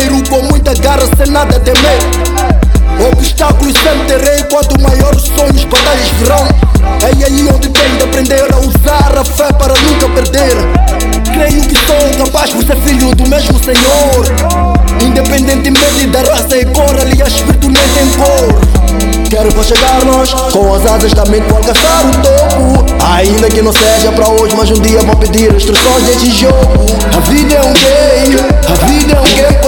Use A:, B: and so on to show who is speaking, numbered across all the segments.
A: guerreiro com muita garra, sem nada temer. Obstáculos sem terreno, quanto maiores sonhos, batalhas verão. É aí onde tem de aprender a usar a fé para nunca perder. Creio que sou capaz de ser filho do mesmo Senhor. Independentemente da raça e cor, aliás, espírito nem tem cor. Quero para chegar nós com as asas da mente alcançar o topo Ainda que não seja para hoje, mas um dia vou pedir instruções deste jogo A vida é um game, a vida é um game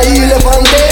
A: ahí le